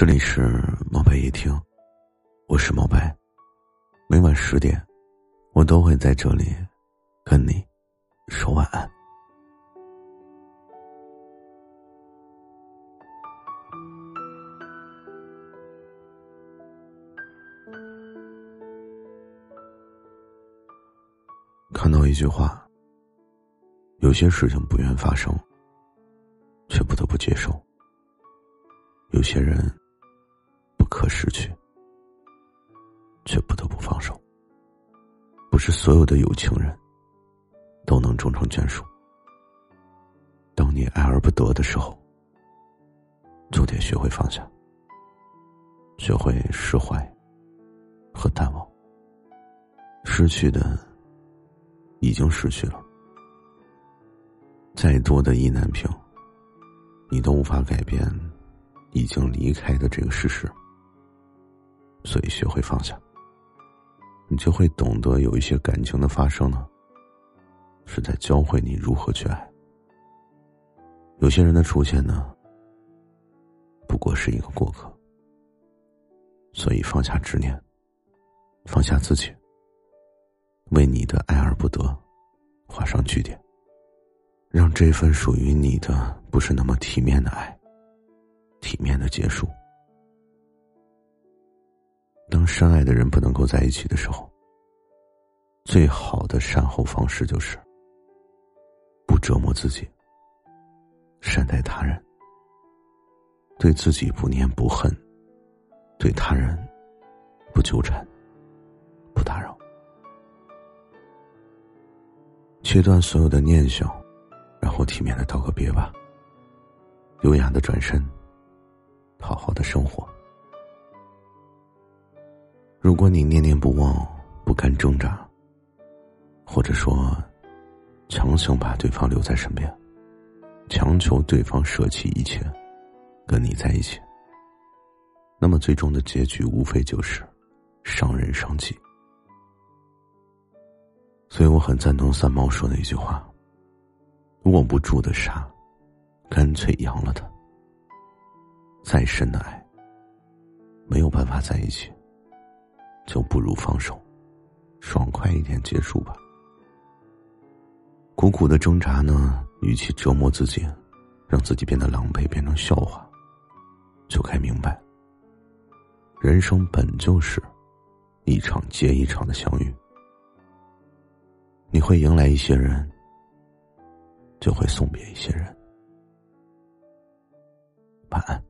这里是毛白夜听，我是毛白。每晚十点，我都会在这里跟你说晚安。看到一句话：有些事情不愿发生，却不得不接受；有些人。可失去，却不得不放手。不是所有的有情人，都能终成眷属。当你爱而不得的时候，就得学会放下，学会释怀和淡忘。失去的，已经失去了。再多的意难平，你都无法改变已经离开的这个事实。所以，学会放下，你就会懂得，有一些感情的发生呢，是在教会你如何去爱；有些人的出现呢，不过是一个过客。所以，放下执念，放下自己，为你的爱而不得画上句点，让这份属于你的不是那么体面的爱，体面的结束。当深爱的人不能够在一起的时候，最好的善后方式就是不折磨自己，善待他人，对自己不念不恨，对他人不纠缠，不打扰，切断所有的念想，然后体面的道个别吧，优雅的转身，好好的生活。如果你念念不忘，不堪挣扎，或者说强行把对方留在身边，强求对方舍弃一切，跟你在一起，那么最终的结局无非就是伤人伤己。所以我很赞同三毛说的一句话：“握不住的沙，干脆扬了它。再深的爱，没有办法在一起。”就不如放手，爽快一点结束吧。苦苦的挣扎呢，与其折磨自己，让自己变得狼狈，变成笑话，就该明白，人生本就是一场接一场的相遇。你会迎来一些人，就会送别一些人。晚安。